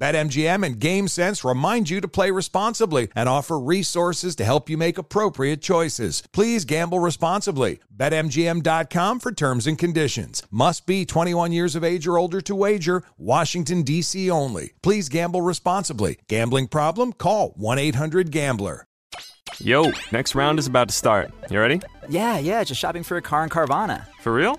BetMGM and GameSense remind you to play responsibly and offer resources to help you make appropriate choices. Please gamble responsibly. BetMGM.com for terms and conditions. Must be 21 years of age or older to wager. Washington, D.C. only. Please gamble responsibly. Gambling problem? Call 1 800 Gambler. Yo, next round is about to start. You ready? Yeah, yeah, just shopping for a car in Carvana. For real?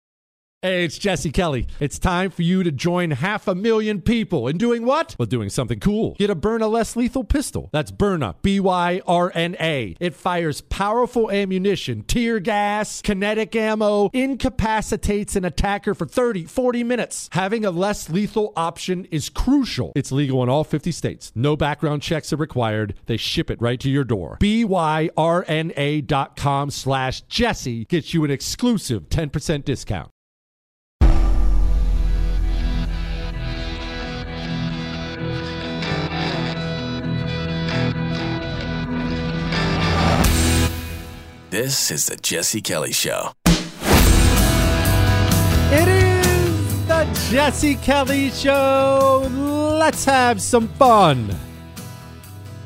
Hey, it's Jesse Kelly. It's time for you to join half a million people in doing what? Well, doing something cool. Get a Byrna less lethal pistol. That's Byrna, B Y R N A. It fires powerful ammunition, tear gas, kinetic ammo, incapacitates an attacker for 30, 40 minutes. Having a less lethal option is crucial. It's legal in all 50 states. No background checks are required. They ship it right to your door. B Y R N A dot com slash Jesse gets you an exclusive 10% discount. This is the Jesse Kelly Show. It is the Jesse Kelly Show. Let's have some fun.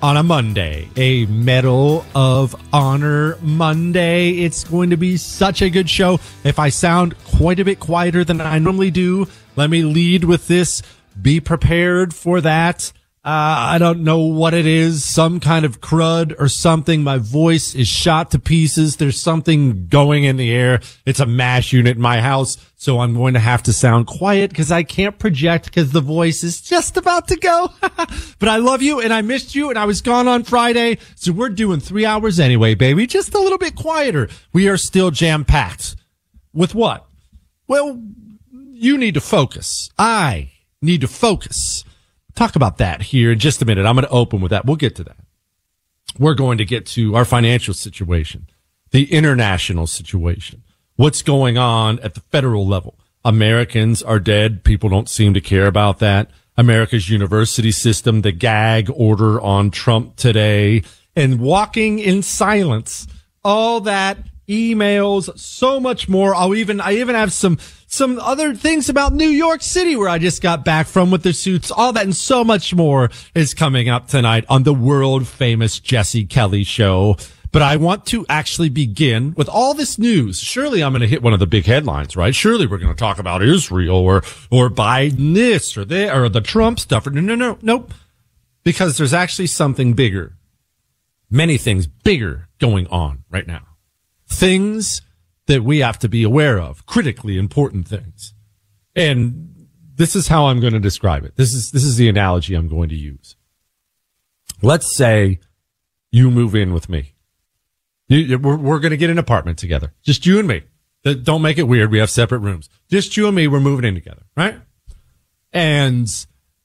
On a Monday, a Medal of Honor Monday. It's going to be such a good show. If I sound quite a bit quieter than I normally do, let me lead with this. Be prepared for that. Uh, I don't know what it is, some kind of crud or something. My voice is shot to pieces. There's something going in the air. It's a mash unit in my house. So I'm going to have to sound quiet because I can't project because the voice is just about to go. but I love you and I missed you and I was gone on Friday. So we're doing three hours anyway, baby. Just a little bit quieter. We are still jam packed with what? Well, you need to focus. I need to focus talk about that here in just a minute. I'm going to open with that. We'll get to that. We're going to get to our financial situation, the international situation, what's going on at the federal level. Americans are dead. People don't seem to care about that. America's university system, the gag order on Trump today, and walking in silence. All that emails, so much more. I'll even, I even have some some other things about New York City where I just got back from with the suits. All that and so much more is coming up tonight on the world famous Jesse Kelly show. But I want to actually begin with all this news. Surely I'm going to hit one of the big headlines, right? Surely we're going to talk about Israel or, or Biden this or that or the Trump stuff. No, no, no, nope. Because there's actually something bigger, many things bigger going on right now. Things that we have to be aware of, critically important things. And this is how I'm going to describe it. This is, this is the analogy I'm going to use. Let's say you move in with me. You, we're, we're going to get an apartment together. Just you and me. Uh, don't make it weird. We have separate rooms. Just you and me. We're moving in together, right? And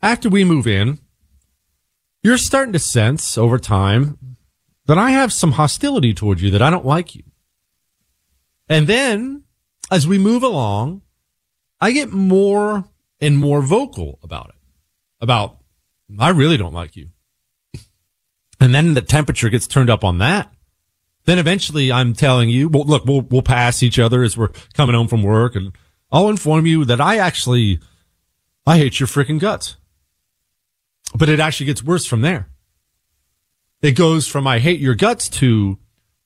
after we move in, you're starting to sense over time that I have some hostility towards you, that I don't like you. And then as we move along, I get more and more vocal about it. About, I really don't like you. And then the temperature gets turned up on that. Then eventually I'm telling you, well, look, we'll, we'll pass each other as we're coming home from work and I'll inform you that I actually, I hate your freaking guts. But it actually gets worse from there. It goes from I hate your guts to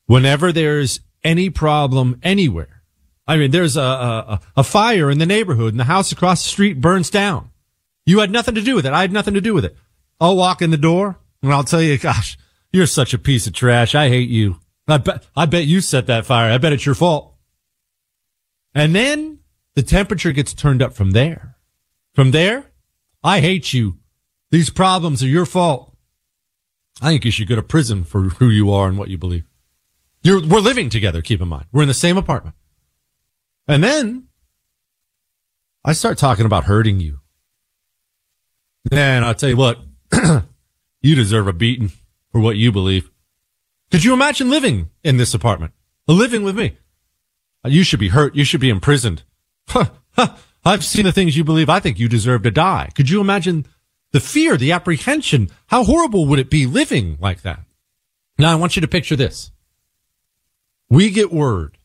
whenever there's any problem anywhere. I mean, there's a, a, a fire in the neighborhood and the house across the street burns down. You had nothing to do with it. I had nothing to do with it. I'll walk in the door and I'll tell you, gosh, you're such a piece of trash. I hate you. I bet, I bet you set that fire. I bet it's your fault. And then the temperature gets turned up from there. From there, I hate you. These problems are your fault. I think you should go to prison for who you are and what you believe. You're, we're living together, keep in mind. We're in the same apartment. And then I start talking about hurting you. And I'll tell you what, you deserve a beating for what you believe. Could you imagine living in this apartment? Living with me? You should be hurt. You should be imprisoned. I've seen the things you believe. I think you deserve to die. Could you imagine the fear, the apprehension? How horrible would it be living like that? Now I want you to picture this. We get word.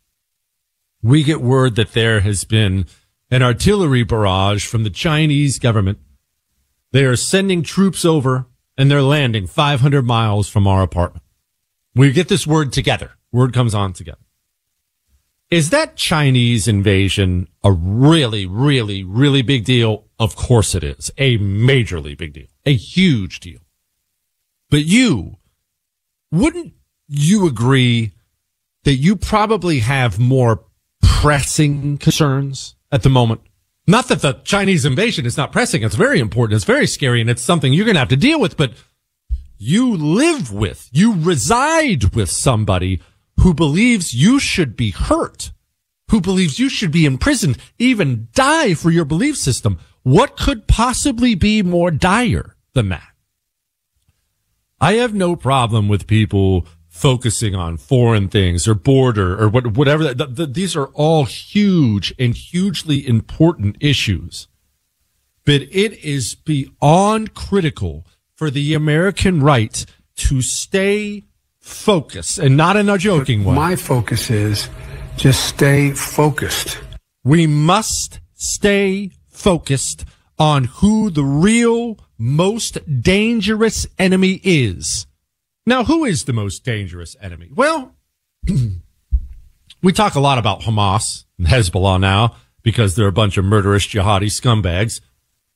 We get word that there has been an artillery barrage from the Chinese government. They are sending troops over and they're landing 500 miles from our apartment. We get this word together. Word comes on together. Is that Chinese invasion a really, really, really big deal? Of course it is. A majorly big deal. A huge deal. But you, wouldn't you agree that you probably have more pressing concerns at the moment? Not that the Chinese invasion is not pressing. It's very important. It's very scary and it's something you're going to have to deal with, but you live with, you reside with somebody who believes you should be hurt, who believes you should be imprisoned, even die for your belief system. What could possibly be more dire than that? I have no problem with people focusing on foreign things or border or what, whatever. The, the, these are all huge and hugely important issues. But it is beyond critical for the American right to stay focused and not in a joking way. My focus is just stay focused. We must stay focused on who the real most dangerous enemy is. Now, who is the most dangerous enemy? Well, we talk a lot about Hamas and Hezbollah now because they're a bunch of murderous jihadi scumbags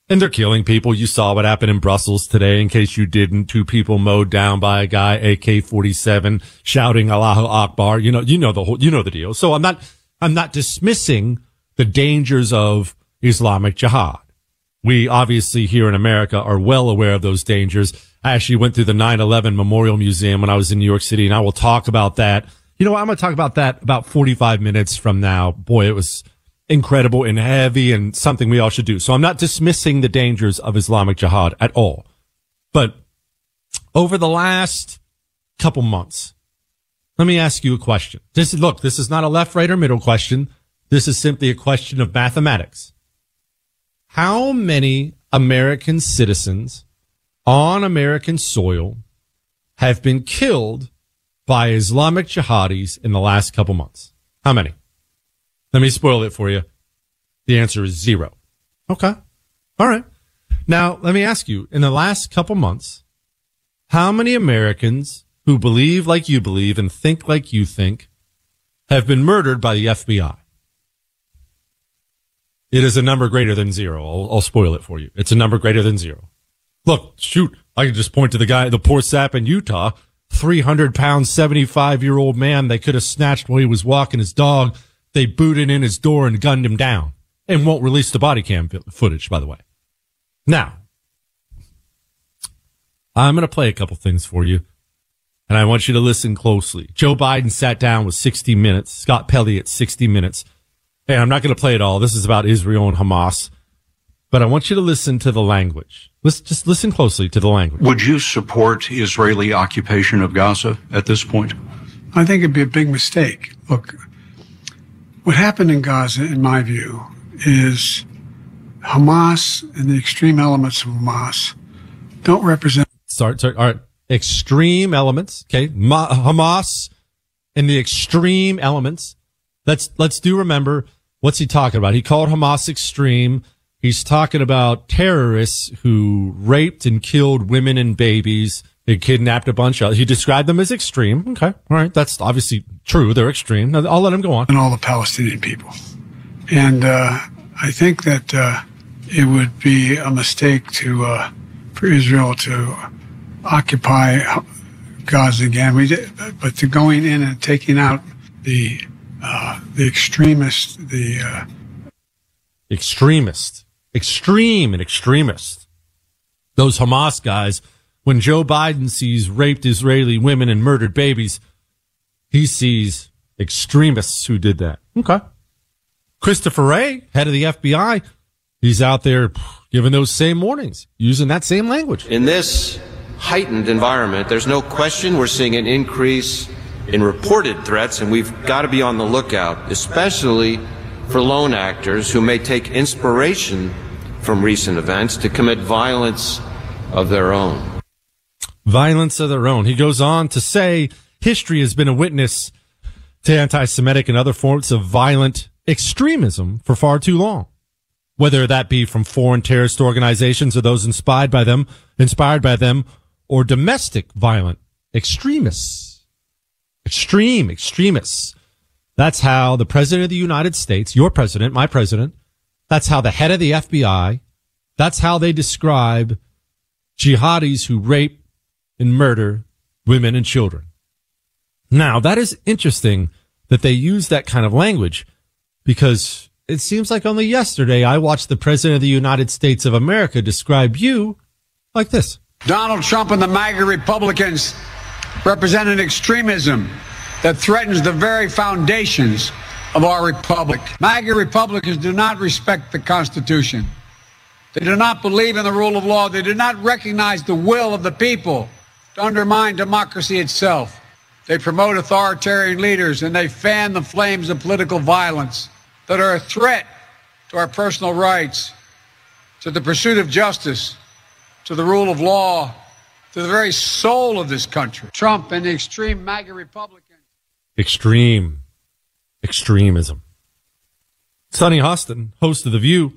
and they're killing people. You saw what happened in Brussels today. In case you didn't, two people mowed down by a guy AK-47 shouting Allahu Akbar. You know, you know the whole, you know the deal. So I'm not, I'm not dismissing the dangers of Islamic jihad. We obviously here in America are well aware of those dangers. I actually went through the 9-11 Memorial Museum when I was in New York City and I will talk about that. You know what? I'm going to talk about that about 45 minutes from now. Boy, it was incredible and heavy and something we all should do. So I'm not dismissing the dangers of Islamic jihad at all. But over the last couple months, let me ask you a question. This look, this is not a left, right, or middle question. This is simply a question of mathematics. How many American citizens on American soil have been killed by Islamic jihadis in the last couple months? How many? Let me spoil it for you. The answer is zero. Okay. All right. Now, let me ask you, in the last couple months, how many Americans who believe like you believe and think like you think have been murdered by the FBI? It is a number greater than zero. I'll, I'll, spoil it for you. It's a number greater than zero. Look, shoot, I can just point to the guy, the poor sap in Utah, 300 pound, 75 year old man they could have snatched while he was walking his dog. They booted in his door and gunned him down and won't release the body cam footage, by the way. Now, I'm going to play a couple things for you and I want you to listen closely. Joe Biden sat down with 60 minutes, Scott Pelley at 60 minutes and I'm not going to play it all. This is about Israel and Hamas, but I want you to listen to the language. Let's just listen closely to the language. Would you support Israeli occupation of Gaza at this point? I think it'd be a big mistake. Look, what happened in Gaza, in my view, is Hamas and the extreme elements of Hamas don't represent. Sorry, sorry. All right. Extreme elements. Okay. Ma- Hamas and the extreme elements. Let's, let's do remember what's he talking about? He called Hamas extreme. He's talking about terrorists who raped and killed women and babies. They kidnapped a bunch of, he described them as extreme. Okay. All right. That's obviously true. They're extreme. I'll let him go on. And all the Palestinian people. And, uh, I think that, uh, it would be a mistake to, uh, for Israel to occupy Gaza again. We did, but to going in and taking out the, uh, the extremist, the, uh, extremist, extreme and extremist. Those Hamas guys, when Joe Biden sees raped Israeli women and murdered babies, he sees extremists who did that. Okay. Christopher Wray, head of the FBI, he's out there giving those same warnings, using that same language. In this heightened environment, there's no question we're seeing an increase in reported threats, and we've got to be on the lookout, especially for lone actors who may take inspiration from recent events to commit violence of their own. Violence of their own. He goes on to say history has been a witness to anti Semitic and other forms of violent extremism for far too long. Whether that be from foreign terrorist organizations or those inspired by them, inspired by them, or domestic violent extremists. Extreme extremists. That's how the president of the United States, your president, my president, that's how the head of the FBI, that's how they describe jihadis who rape and murder women and children. Now, that is interesting that they use that kind of language because it seems like only yesterday I watched the president of the United States of America describe you like this. Donald Trump and the MAGA Republicans represent an extremism that threatens the very foundations of our republic. MAGA Republicans do not respect the Constitution. They do not believe in the rule of law. They do not recognize the will of the people to undermine democracy itself. They promote authoritarian leaders and they fan the flames of political violence that are a threat to our personal rights, to the pursuit of justice, to the rule of law, to the very soul of this country. Trump and the extreme MAGA Republicans. Extreme. Extremism. Sunny Hostin, host of The View,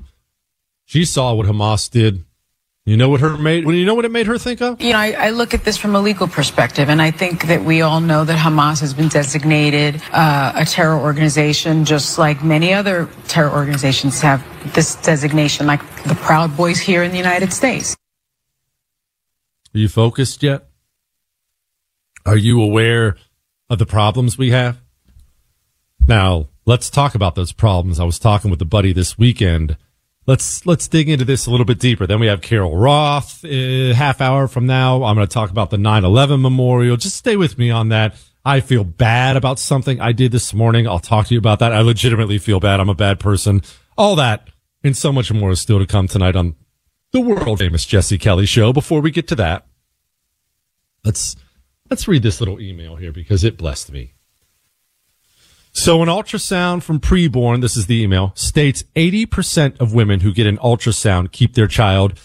she saw what Hamas did. You know what her made? You know what it made her think of? You know, I, I, look at this from a legal perspective, and I think that we all know that Hamas has been designated uh, a terror organization, just like many other terror organizations have this designation, like the Proud Boys here in the United States. Are you focused yet? Are you aware of the problems we have? Now, let's talk about those problems. I was talking with a buddy this weekend. Let's let's dig into this a little bit deeper. Then we have Carol Roth, uh, half hour from now. I'm going to talk about the 9/11 memorial. Just stay with me on that. I feel bad about something I did this morning. I'll talk to you about that. I legitimately feel bad. I'm a bad person. All that and so much more is still to come tonight on the world famous Jesse Kelly show. Before we get to that, let's let's read this little email here because it blessed me. So an ultrasound from preborn, this is the email, states 80% of women who get an ultrasound keep their child.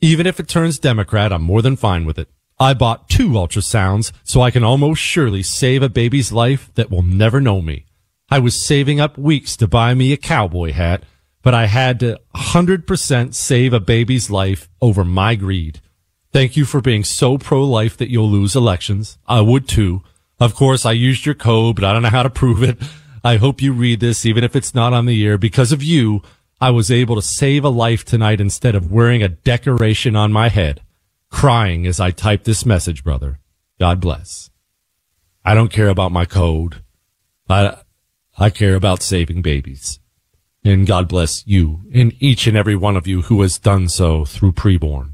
Even if it turns Democrat, I'm more than fine with it. I bought two ultrasounds so I can almost surely save a baby's life that will never know me. I was saving up weeks to buy me a cowboy hat, but I had to 100% save a baby's life over my greed. Thank you for being so pro-life that you'll lose elections. I would too. Of course, I used your code, but I don't know how to prove it. I hope you read this, even if it's not on the air. Because of you, I was able to save a life tonight instead of wearing a decoration on my head, crying as I type this message, brother. God bless. I don't care about my code. I, I care about saving babies. And God bless you and each and every one of you who has done so through preborn.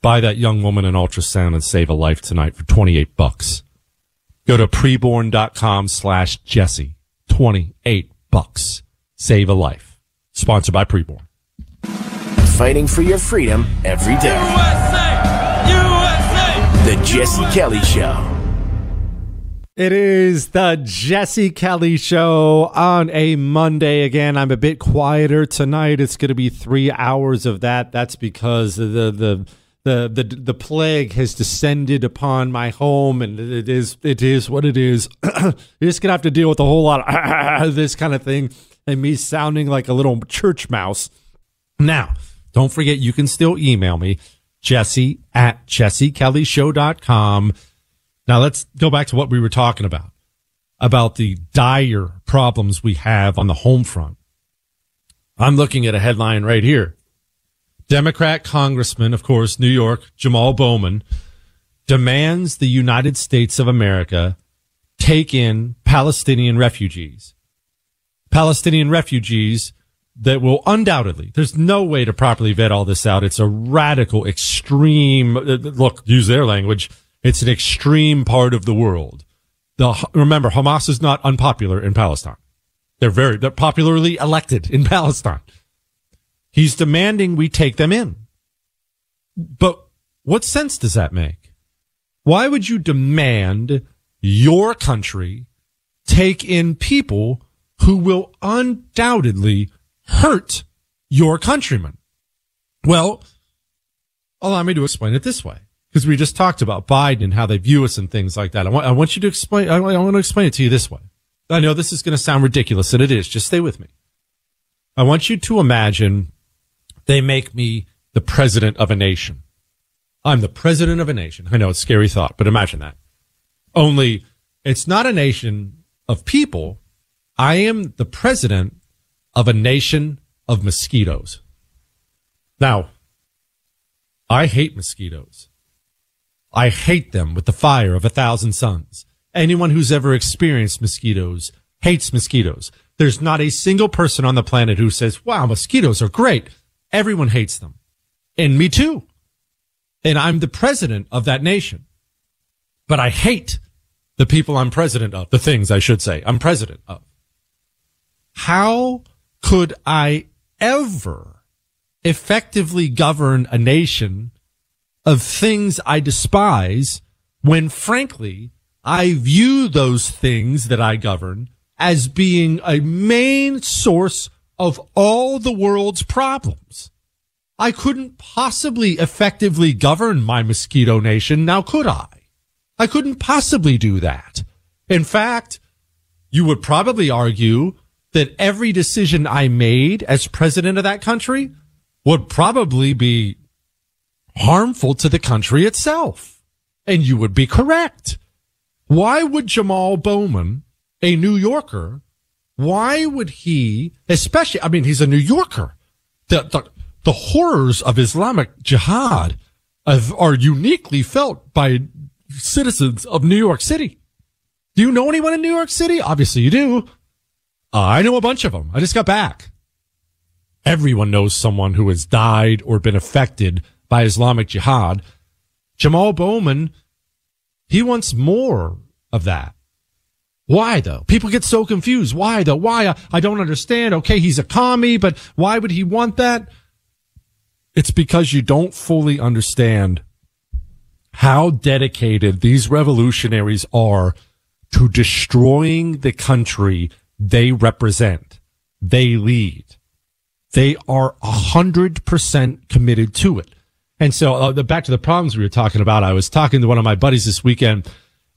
Buy that young woman an ultrasound and save a life tonight for 28 bucks. Go to preborn.com slash Jesse. 28 bucks. Save a life. Sponsored by Preborn. Fighting for your freedom every day. USA! USA! The Jesse Kelly Show. It is the Jesse Kelly Show on a Monday. Again, I'm a bit quieter tonight. It's going to be three hours of that. That's because the the the the the plague has descended upon my home, and it is it is what it is. You're just gonna have to deal with a whole lot of this kind of thing, and me sounding like a little church mouse. Now, don't forget you can still email me, Jesse at jessekellyshow.com. Now let's go back to what we were talking about, about the dire problems we have on the home front. I'm looking at a headline right here. Democrat Congressman, of course, New York, Jamal Bowman, demands the United States of America take in Palestinian refugees. Palestinian refugees that will undoubtedly, there's no way to properly vet all this out. It's a radical, extreme, uh, look, use their language. It's an extreme part of the world. The, remember, Hamas is not unpopular in Palestine. They're very, they're popularly elected in Palestine. He's demanding we take them in. But what sense does that make? Why would you demand your country take in people who will undoubtedly hurt your countrymen? Well, allow me to explain it this way. Because we just talked about Biden and how they view us and things like that. I want, I want you to explain, I, I want to explain it to you this way. I know this is going to sound ridiculous and it is. Just stay with me. I want you to imagine they make me the president of a nation. I'm the president of a nation. I know it's a scary thought, but imagine that. Only it's not a nation of people. I am the president of a nation of mosquitoes. Now, I hate mosquitoes. I hate them with the fire of a thousand suns. Anyone who's ever experienced mosquitoes hates mosquitoes. There's not a single person on the planet who says, wow, mosquitoes are great. Everyone hates them. And me too. And I'm the president of that nation. But I hate the people I'm president of, the things I should say I'm president of. How could I ever effectively govern a nation of things I despise when frankly, I view those things that I govern as being a main source of all the world's problems. I couldn't possibly effectively govern my mosquito nation. Now could I? I couldn't possibly do that. In fact, you would probably argue that every decision I made as president of that country would probably be harmful to the country itself. And you would be correct. Why would Jamal Bowman, a New Yorker, why would he, especially, I mean, he's a New Yorker. The, the, the horrors of Islamic jihad are uniquely felt by citizens of New York City. Do you know anyone in New York City? Obviously you do. Uh, I know a bunch of them. I just got back. Everyone knows someone who has died or been affected by Islamic jihad. Jamal Bowman, he wants more of that. Why though? People get so confused. Why though? Why? I don't understand. Okay, he's a commie, but why would he want that? It's because you don't fully understand how dedicated these revolutionaries are to destroying the country they represent. They lead. They are a hundred percent committed to it. And so uh, the, back to the problems we were talking about. I was talking to one of my buddies this weekend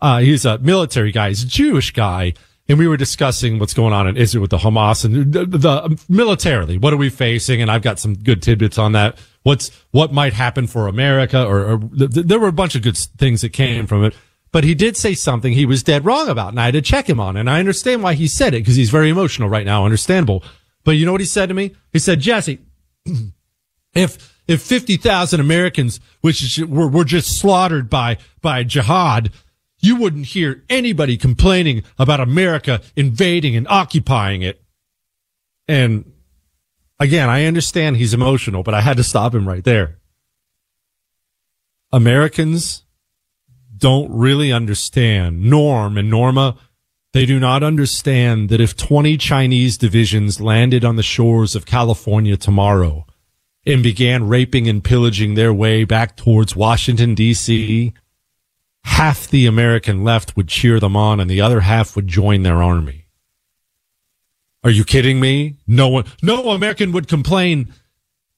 uh, he's a military guy. He's a Jewish guy. And we were discussing what's going on in Israel with the Hamas and the, the militarily. What are we facing? And I've got some good tidbits on that. What's, what might happen for America or, or th- there were a bunch of good things that came from it. But he did say something he was dead wrong about and I had to check him on. And I understand why he said it because he's very emotional right now. Understandable. But you know what he said to me? He said, Jesse, if, if 50,000 Americans, which were, were just slaughtered by, by jihad, you wouldn't hear anybody complaining about America invading and occupying it. And again, I understand he's emotional, but I had to stop him right there. Americans don't really understand Norm and Norma. They do not understand that if 20 Chinese divisions landed on the shores of California tomorrow and began raping and pillaging their way back towards Washington, D.C., half the American left would cheer them on and the other half would join their army. Are you kidding me? No one, no American would complain.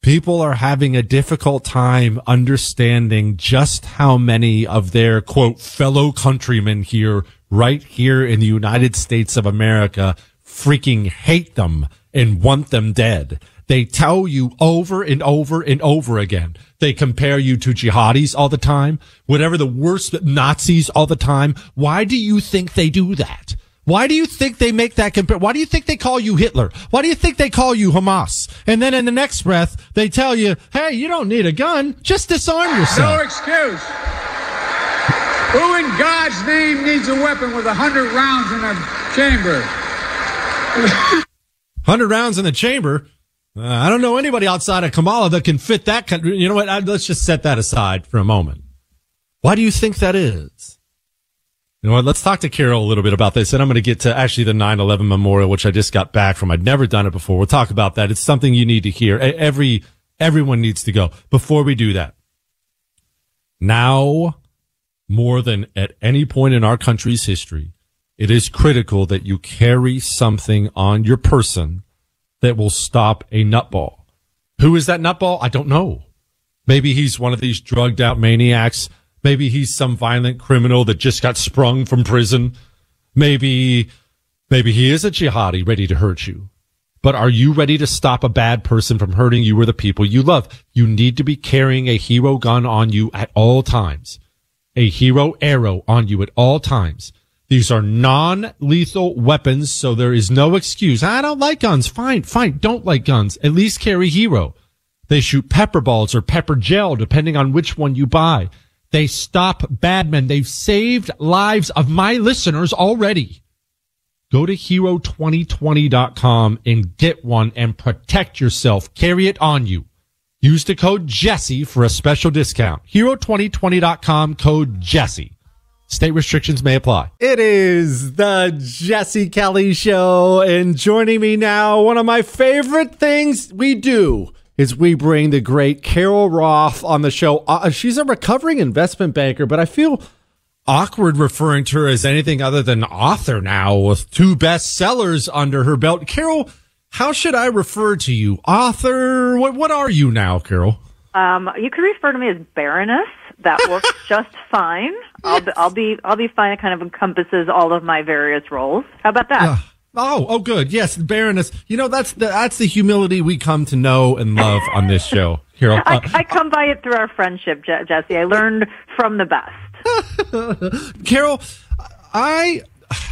People are having a difficult time understanding just how many of their quote fellow countrymen here, right here in the United States of America, freaking hate them and want them dead. They tell you over and over and over again. They compare you to jihadis all the time, whatever the worst Nazis all the time. Why do you think they do that? Why do you think they make that compare? Why do you think they call you Hitler? Why do you think they call you Hamas? And then in the next breath, they tell you, hey, you don't need a gun. Just disarm yourself. No excuse. Who in God's name needs a weapon with a hundred rounds in a chamber? 100 rounds in the chamber. Uh, I don't know anybody outside of Kamala that can fit that. You know what? I, let's just set that aside for a moment. Why do you think that is? You know what? Let's talk to Carol a little bit about this. And I'm going to get to actually the 9-11 memorial, which I just got back from. I'd never done it before. We'll talk about that. It's something you need to hear. Every, everyone needs to go. Before we do that, now more than at any point in our country's history, it is critical that you carry something on your person that will stop a nutball. Who is that nutball? I don't know. Maybe he's one of these drugged out maniacs. Maybe he's some violent criminal that just got sprung from prison. Maybe, maybe he is a jihadi ready to hurt you. But are you ready to stop a bad person from hurting you or the people you love? You need to be carrying a hero gun on you at all times. A hero arrow on you at all times. These are non-lethal weapons, so there is no excuse. I don't like guns. Fine, fine. Don't like guns. At least carry hero. They shoot pepper balls or pepper gel, depending on which one you buy. They stop bad men. They've saved lives of my listeners already. Go to hero2020.com and get one and protect yourself. Carry it on you. Use the code Jesse for a special discount. Hero2020.com code Jesse. State restrictions may apply. It is the Jesse Kelly Show, and joining me now, one of my favorite things we do is we bring the great Carol Roth on the show. Uh, she's a recovering investment banker, but I feel awkward referring to her as anything other than author now with two bestsellers under her belt. Carol, how should I refer to you? Author? What, what are you now, Carol? Um, you could refer to me as Baroness that works just fine. I'll be, I'll be I'll be fine. It kind of encompasses all of my various roles. How about that? Uh, oh, oh, good. Yes, Baroness. You know that's the that's the humility we come to know and love on this show, Carol. Uh, I, I, come by it through our friendship, Je- Jesse. I learned from the best. Carol, I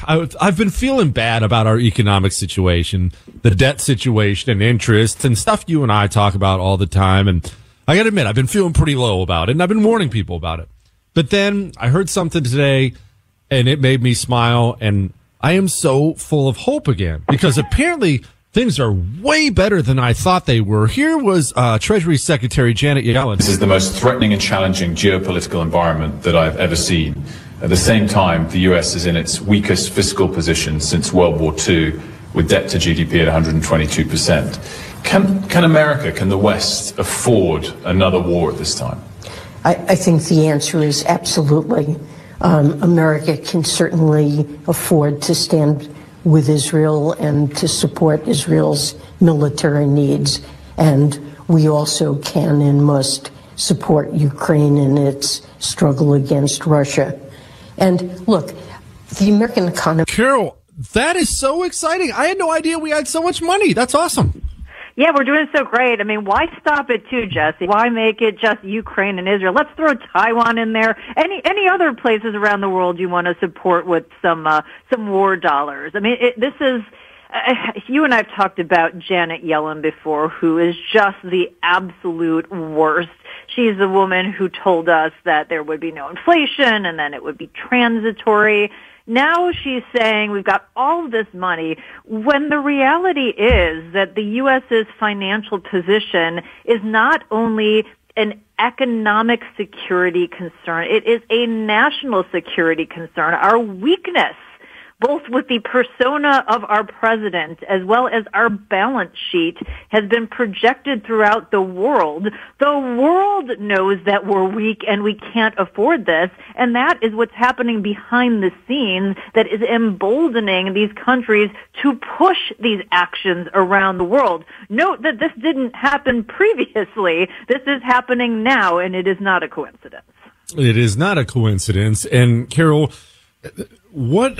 I've been feeling bad about our economic situation, the debt situation and interest and stuff you and I talk about all the time. And I got to admit, I've been feeling pretty low about it and I've been warning people about it. But then I heard something today and it made me smile and I am so full of hope again because apparently things are way better than I thought they were. Here was uh, Treasury Secretary Janet Yellen. This is the most threatening and challenging geopolitical environment that I've ever seen. At the same time, the US is in its weakest fiscal position since World War II, with debt to GDP at 122%. Can, can America, can the West afford another war at this time? I, I think the answer is absolutely. Um, America can certainly afford to stand with Israel and to support Israel's military needs. And we also can and must support Ukraine in its struggle against Russia. And look, the American economy. Carol, that is so exciting. I had no idea we had so much money. That's awesome. Yeah, we're doing so great. I mean, why stop it too, Jesse? Why make it just Ukraine and Israel? Let's throw Taiwan in there. Any any other places around the world you want to support with some uh, some war dollars? I mean, it, this is. Uh, you and I've talked about Janet Yellen before, who is just the absolute worst. She's the woman who told us that there would be no inflation and then it would be transitory. Now she's saying we've got all this money when the reality is that the U.S.'s financial position is not only an economic security concern, it is a national security concern. Our weakness both with the persona of our president as well as our balance sheet has been projected throughout the world. The world knows that we're weak and we can't afford this. And that is what's happening behind the scenes that is emboldening these countries to push these actions around the world. Note that this didn't happen previously. This is happening now and it is not a coincidence. It is not a coincidence. And Carol, what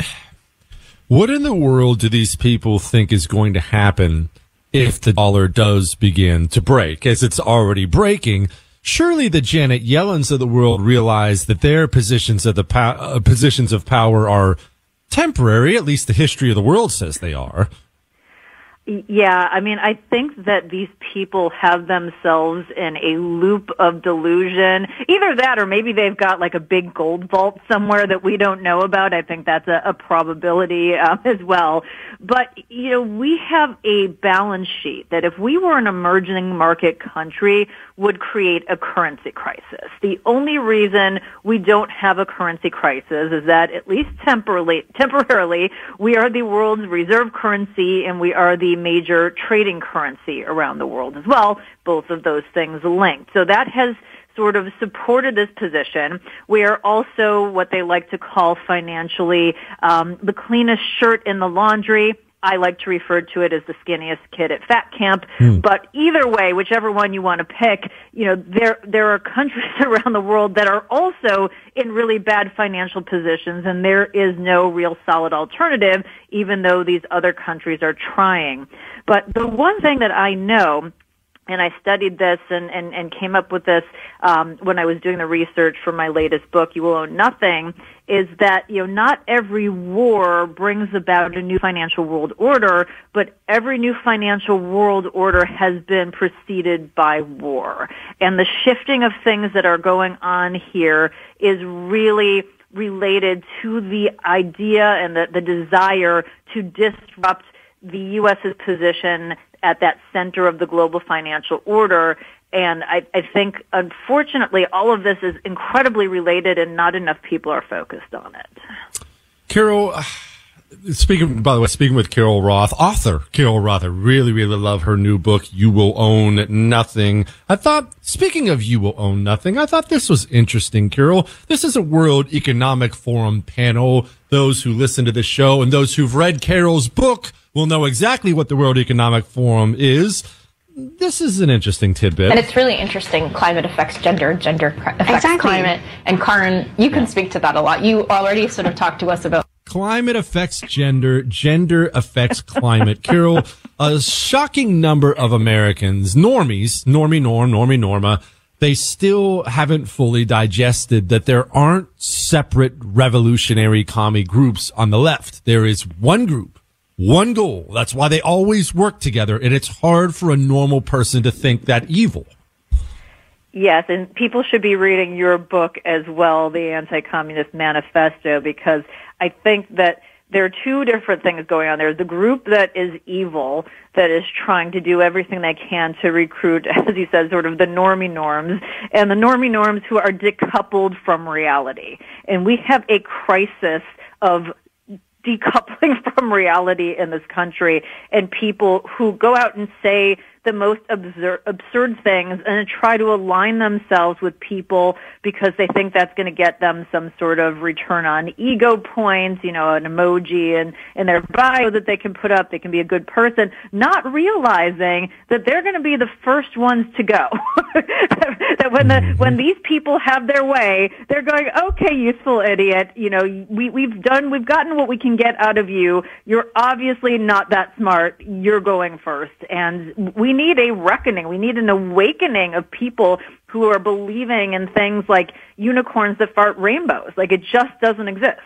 what in the world do these people think is going to happen if the dollar does begin to break as it's already breaking? Surely the Janet Yellens of the world realize that their positions of the po- uh, positions of power are temporary. At least the history of the world says they are. Yeah, I mean, I think that these people have themselves in a loop of delusion. Either that or maybe they've got like a big gold vault somewhere that we don't know about. I think that's a, a probability um, as well. But, you know, we have a balance sheet that if we were an emerging market country would create a currency crisis. The only reason we don't have a currency crisis is that at least temporarily, temporarily, we are the world's reserve currency and we are the major trading currency around the world as well. Both of those things linked. So that has sort of supported this position. We are also what they like to call financially um, the cleanest shirt in the laundry. I like to refer to it as the skinniest kid at fat camp. Hmm. But either way, whichever one you want to pick, you know, there there are countries around the world that are also in really bad financial positions and there is no real solid alternative even though these other countries are trying. But the one thing that I know and I studied this and, and, and came up with this um, when I was doing the research for my latest book, You Will Own Nothing, is that you know not every war brings about a new financial world order, but every new financial world order has been preceded by war, and the shifting of things that are going on here is really related to the idea and the, the desire to disrupt the U.S.'s position at that center of the global financial order. And I, I think, unfortunately, all of this is incredibly related and not enough people are focused on it. Carol, speaking, by the way, speaking with Carol Roth, author Carol Roth, I really, really love her new book, You Will Own Nothing. I thought, speaking of You Will Own Nothing, I thought this was interesting, Carol. This is a World Economic Forum panel. Those who listen to this show and those who've read Carol's book will know exactly what the World Economic Forum is. This is an interesting tidbit. And it's really interesting. Climate affects gender, gender affects Exactly. climate. And Karin, you can speak to that a lot. You already sort of talked to us about Climate affects gender, gender affects climate. Carol, a shocking number of Americans, normies, normie norm, normie norma, they still haven't fully digested that there aren't separate revolutionary commie groups on the left. There is one group, one goal. That's why they always work together. And it's hard for a normal person to think that evil. Yes, and people should be reading your book as well, the Anti-Communist Manifesto, because I think that there are two different things going on. there. the group that is evil, that is trying to do everything they can to recruit, as you said, sort of the normie norms, and the normie norms who are decoupled from reality. And we have a crisis of decoupling from reality in this country and people who go out and say the most absurd, absurd things and try to align themselves with people because they think that's going to get them some sort of return on ego points, you know, an emoji and in their bio that they can put up. They can be a good person, not realizing that they're going to be the first ones to go. that when the mm-hmm. when these people have their way, they're going, okay, useful idiot. You know, we we've done, we've gotten what we can get out of you. You're obviously not that smart. You're going first, and we need a reckoning. We need an awakening of people who are believing in things like unicorns that fart rainbows. Like it just doesn't exist.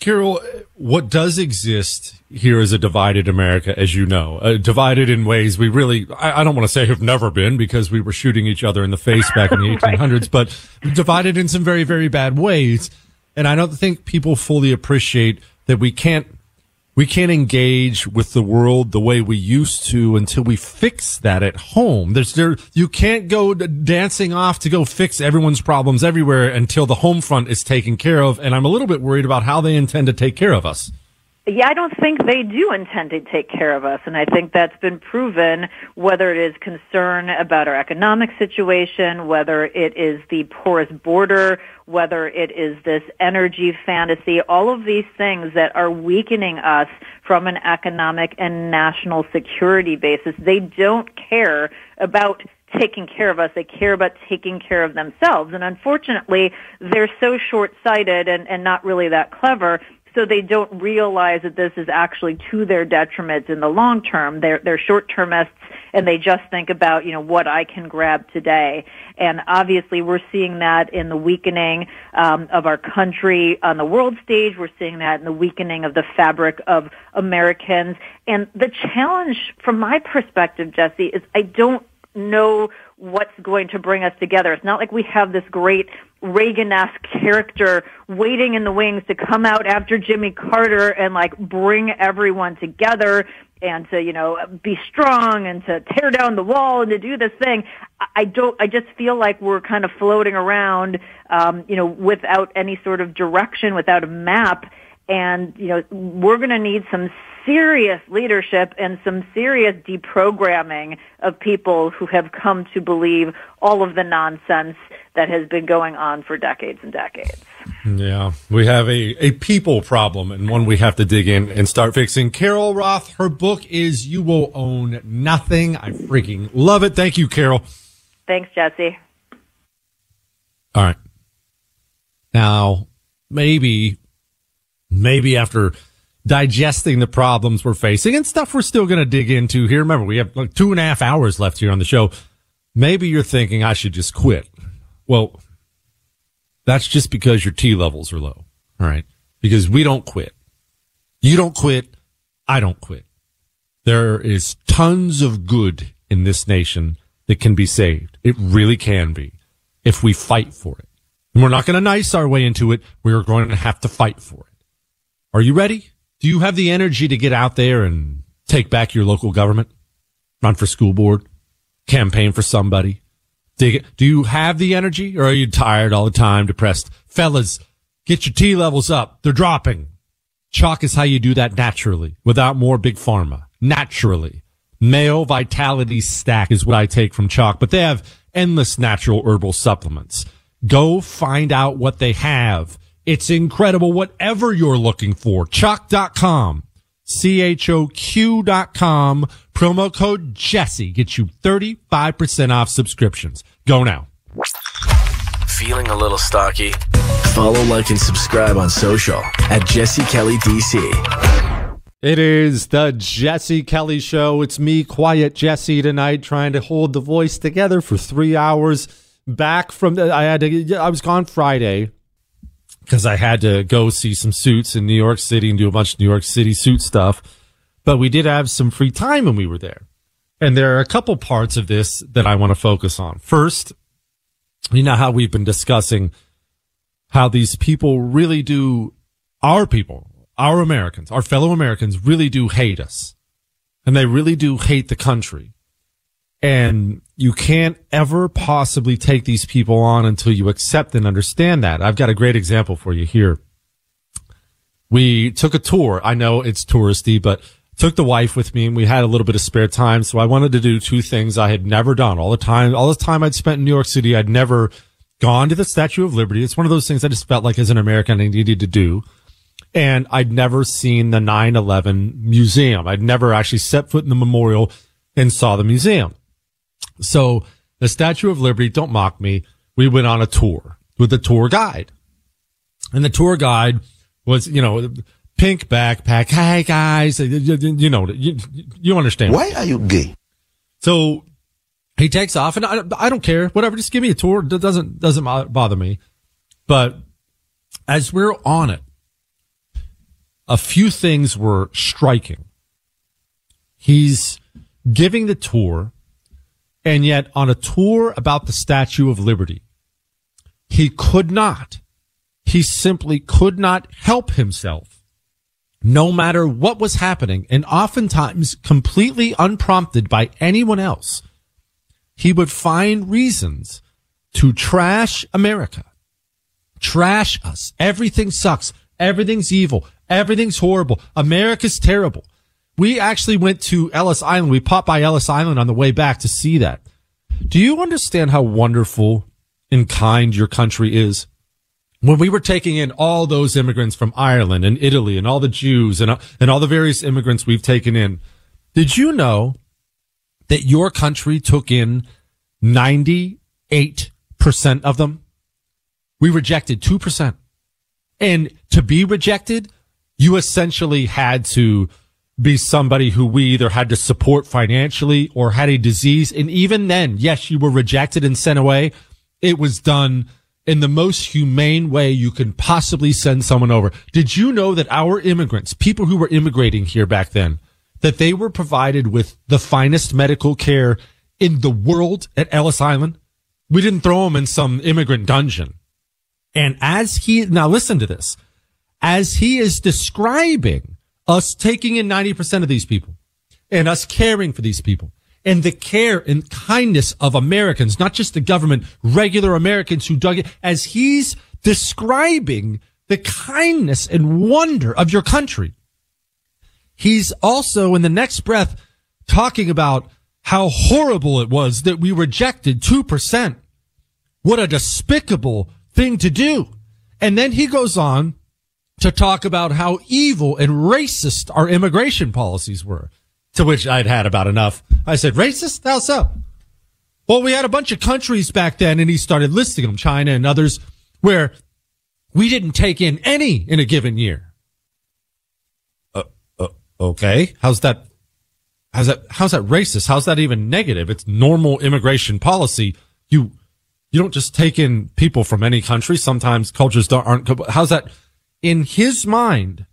Carol, what does exist here is a divided America, as you know, uh, divided in ways we really, I, I don't want to say have never been because we were shooting each other in the face back in the 1800s, but divided in some very, very bad ways. And I don't think people fully appreciate that we can't we can't engage with the world the way we used to until we fix that at home. There's there you can't go dancing off to go fix everyone's problems everywhere until the home front is taken care of. And I'm a little bit worried about how they intend to take care of us. Yeah, I don't think they do intend to take care of us. And I think that's been proven, whether it is concern about our economic situation, whether it is the porous border, whether it is this energy fantasy, all of these things that are weakening us from an economic and national security basis. They don't care about taking care of us. They care about taking care of themselves. And unfortunately, they're so short-sighted and, and not really that clever so they don't realize that this is actually to their detriment in the long term. They're, they're short-termists and they just think about, you know, what I can grab today. And obviously we're seeing that in the weakening um, of our country on the world stage. We're seeing that in the weakening of the fabric of Americans. And the challenge from my perspective, Jesse, is I don't know what's going to bring us together. It's not like we have this great Reagan-esque character waiting in the wings to come out after Jimmy Carter and like bring everyone together and to, you know, be strong and to tear down the wall and to do this thing. I don't, I just feel like we're kind of floating around, um, you know, without any sort of direction, without a map. And, you know, we're going to need some serious leadership and some serious deprogramming of people who have come to believe all of the nonsense that has been going on for decades and decades. Yeah, we have a, a people problem and one we have to dig in and start fixing. Carol Roth, her book is You Will Own Nothing. I freaking love it. Thank you, Carol. Thanks, Jesse. All right. Now, maybe, maybe after digesting the problems we're facing and stuff we're still going to dig into here. Remember, we have like two and a half hours left here on the show. Maybe you're thinking I should just quit. Well, that's just because your T levels are low. All right. Because we don't quit. You don't quit. I don't quit. There is tons of good in this nation that can be saved. It really can be if we fight for it. And we're not going to nice our way into it. We're going to have to fight for it. Are you ready? Do you have the energy to get out there and take back your local government? Run for school board? Campaign for somebody? Do you have the energy or are you tired all the time, depressed? Fellas, get your T levels up. They're dropping. Choq is how you do that naturally without more big pharma. Naturally. Male Vitality Stack is what I take from Choq, but they have endless natural herbal supplements. Go find out what they have it's incredible. Whatever you're looking for, choq.com, C-H-O-Q dot com, promo code Jesse gets you 35% off subscriptions. Go now. Feeling a little stocky? Follow, like, and subscribe on social at Jesse Kelly DC. It is the Jesse Kelly Show. It's me, Quiet Jesse, tonight, trying to hold the voice together for three hours. Back from the, I had to, I was gone Friday because I had to go see some suits in New York City and do a bunch of New York City suit stuff. But we did have some free time when we were there. And there are a couple parts of this that I want to focus on. First, you know how we've been discussing how these people really do, our people, our Americans, our fellow Americans really do hate us. And they really do hate the country. And you can't ever possibly take these people on until you accept and understand that. I've got a great example for you here. We took a tour. I know it's touristy, but took the wife with me and we had a little bit of spare time. So I wanted to do two things I had never done all the time. All the time I'd spent in New York City, I'd never gone to the Statue of Liberty. It's one of those things I just felt like as an American I needed to do. And I'd never seen the 9-11 museum. I'd never actually set foot in the memorial and saw the museum. So the Statue of Liberty, don't mock me. We went on a tour with a tour guide and the tour guide was, you know, pink backpack. Hey guys, you, you know, you, you understand. Why are you gay? So he takes off and I, I don't care. Whatever. Just give me a tour. It doesn't, doesn't bother me. But as we're on it, a few things were striking. He's giving the tour and yet on a tour about the Statue of Liberty, he could not, he simply could not help himself no matter what was happening, and oftentimes completely unprompted by anyone else, he would find reasons to trash America, trash us. Everything sucks. Everything's evil. Everything's horrible. America's terrible. We actually went to Ellis Island. We popped by Ellis Island on the way back to see that. Do you understand how wonderful and kind your country is? When we were taking in all those immigrants from Ireland and Italy and all the Jews and, uh, and all the various immigrants we've taken in, did you know that your country took in 98% of them? We rejected 2%. And to be rejected, you essentially had to be somebody who we either had to support financially or had a disease. And even then, yes, you were rejected and sent away. It was done in the most humane way you can possibly send someone over. Did you know that our immigrants, people who were immigrating here back then, that they were provided with the finest medical care in the world at Ellis Island? We didn't throw them in some immigrant dungeon. And as he, now listen to this, as he is describing us taking in 90% of these people and us caring for these people and the care and kindness of Americans, not just the government, regular Americans who dug it, as he's describing the kindness and wonder of your country. He's also in the next breath talking about how horrible it was that we rejected 2%. What a despicable thing to do. And then he goes on to talk about how evil and racist our immigration policies were. To which I'd had about enough. I said, racist? How so? Well, we had a bunch of countries back then and he started listing them, China and others, where we didn't take in any in a given year. Uh, uh, okay. How's that? How's that? How's that racist? How's that even negative? It's normal immigration policy. You, you don't just take in people from any country. Sometimes cultures don't, aren't, how's that? In his mind,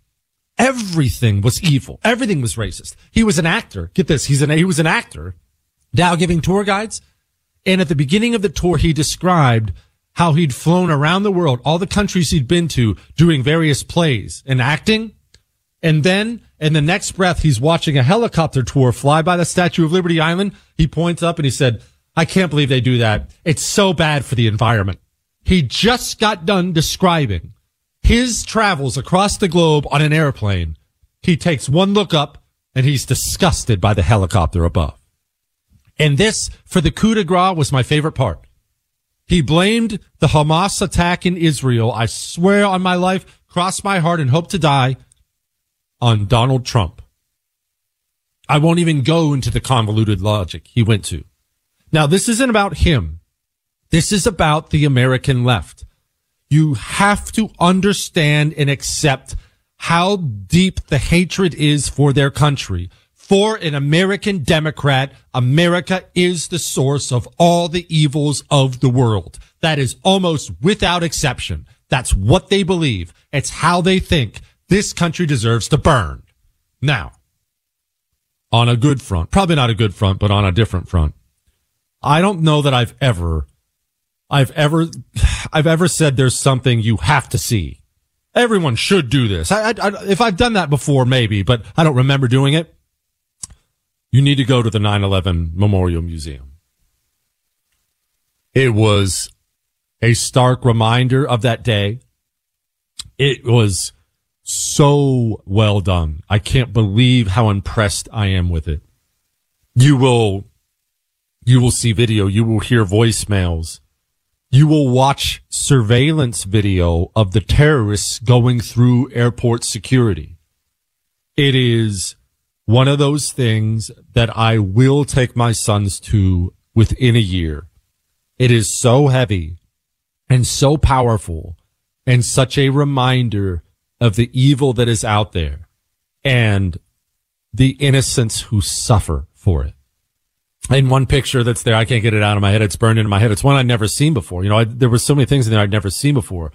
everything was evil. Everything was racist. He was an actor. Get this. He's an, he was an actor now giving tour guides. And at the beginning of the tour, he described how he'd flown around the world, all the countries he'd been to doing various plays and acting. And then in the next breath, he's watching a helicopter tour fly by the Statue of Liberty Island. He points up and he said, I can't believe they do that. It's so bad for the environment. He just got done describing his travels across the globe on an airplane. He takes one look up and he's disgusted by the helicopter above. And this, for the coup de grace, was my favorite part. He blamed the Hamas attack in Israel. I swear on my life, cross my heart and hope to die on Donald Trump. I won't even go into the convoluted logic he went to. Now, this isn't about him. This is about the American left. You have to understand and accept how deep the hatred is for their country. For an American Democrat, America is the source of all the evils of the world. That is almost without exception. That's what they believe. It's how they think this country deserves to burn. Now, on a good front, probably not a good front, but on a different front. I don't know that I've ever, I've ever, I've ever said there's something you have to see. Everyone should do this. I, I, if I've done that before, maybe, but I don't remember doing it. You need to go to the 9-11 Memorial Museum. It was a stark reminder of that day. It was so well done. I can't believe how impressed I am with it. You will you will see video. You will hear voicemails. You will watch surveillance video of the terrorists going through airport security. It is one of those things that I will take my sons to within a year. It is so heavy and so powerful and such a reminder of the evil that is out there and the innocents who suffer for it in one picture that's there. I can't get it out of my head. It's burned into my head. It's one I'd never seen before. You know, I, there were so many things in there I'd never seen before.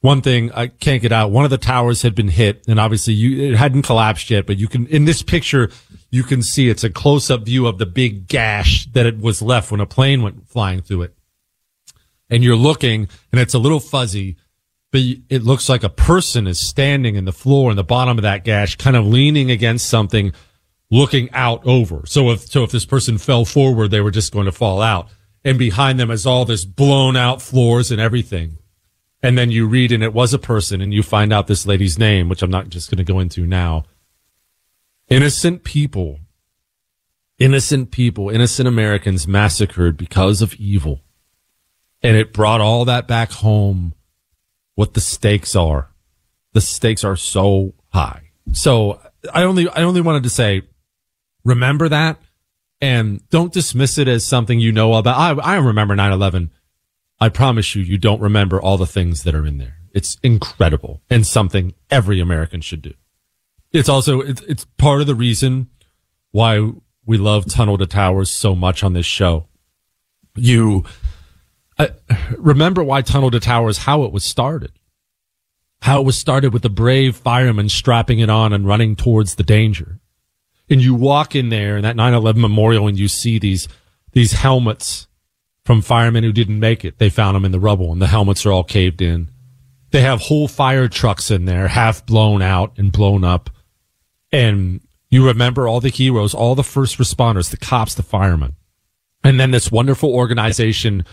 One thing I can't get out. One of the towers had been hit and obviously you, it hadn't collapsed yet, but you can, in this picture, you can see it's a close up view of the big gash that it was left when a plane went flying through it. And you're looking and it's a little fuzzy, but it looks like a person is standing in the floor in the bottom of that gash, kind of leaning against something, looking out over. So if so, if this person fell forward, they were just going to fall out. And behind them is all this blown out floors and everything. And then you read, and it was a person, and you find out this lady's name, which I'm not just going to go into now. Innocent people, innocent people, innocent Americans massacred because of evil. And it brought all that back home what the stakes are. The stakes are so high. So I only, I only wanted to say, remember that and don't dismiss it as something you know about. I, I remember 9-11. I promise you, you don't remember all the things that are in there. It's incredible and something every American should do. It's also, it's, it's part of the reason why we love Tunnel to Towers so much on this show. You, uh, remember why Tunnel to Towers, how it was started. How it was started with the brave firemen strapping it on and running towards the danger. And you walk in there in that 9-11 memorial and you see these, these helmets from firemen who didn't make it. They found them in the rubble and the helmets are all caved in. They have whole fire trucks in there, half blown out and blown up. And you remember all the heroes, all the first responders, the cops, the firemen. And then this wonderful organization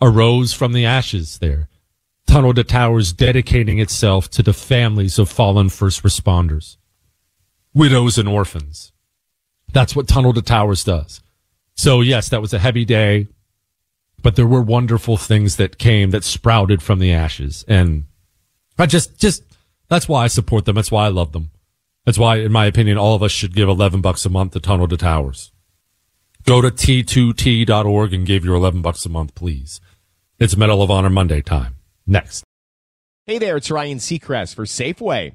arose from the ashes there. Tunnel to Towers dedicating itself to the families of fallen first responders, widows and orphans. That's what Tunnel to Towers does. So yes, that was a heavy day, but there were wonderful things that came that sprouted from the ashes. And I just, just, that's why I support them. That's why I love them. That's why, in my opinion, all of us should give 11 bucks a month to Tunnel to Towers. Go to t2t.org and give your 11 bucks a month, please. It's Medal of Honor Monday time. Next. Hey there, it's Ryan Seacrest for Safeway.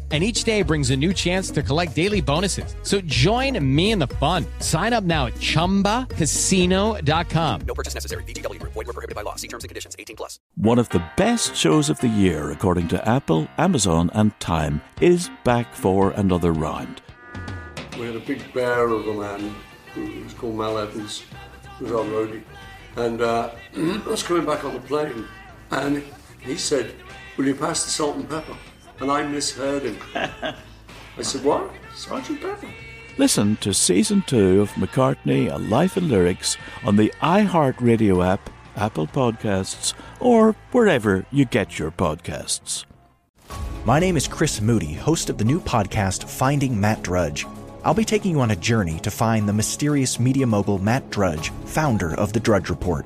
and each day brings a new chance to collect daily bonuses. So join me in the fun. Sign up now at ChumbaCasino.com. No purchase necessary. VGW. Void were prohibited by law. See terms and conditions. 18 plus. One of the best shows of the year, according to Apple, Amazon, and Time, is back for another round. We had a big bear of a man who was called Mal Evans, who was our roadie. And uh, I was coming back on the plane, and he said, Will you pass the salt and pepper? And I misheard him. I said, What? Sergeant Pepper? Listen to season two of McCartney, A Life in Lyrics on the iHeartRadio app, Apple Podcasts, or wherever you get your podcasts. My name is Chris Moody, host of the new podcast Finding Matt Drudge. I'll be taking you on a journey to find the mysterious media mogul Matt Drudge, founder of The Drudge Report.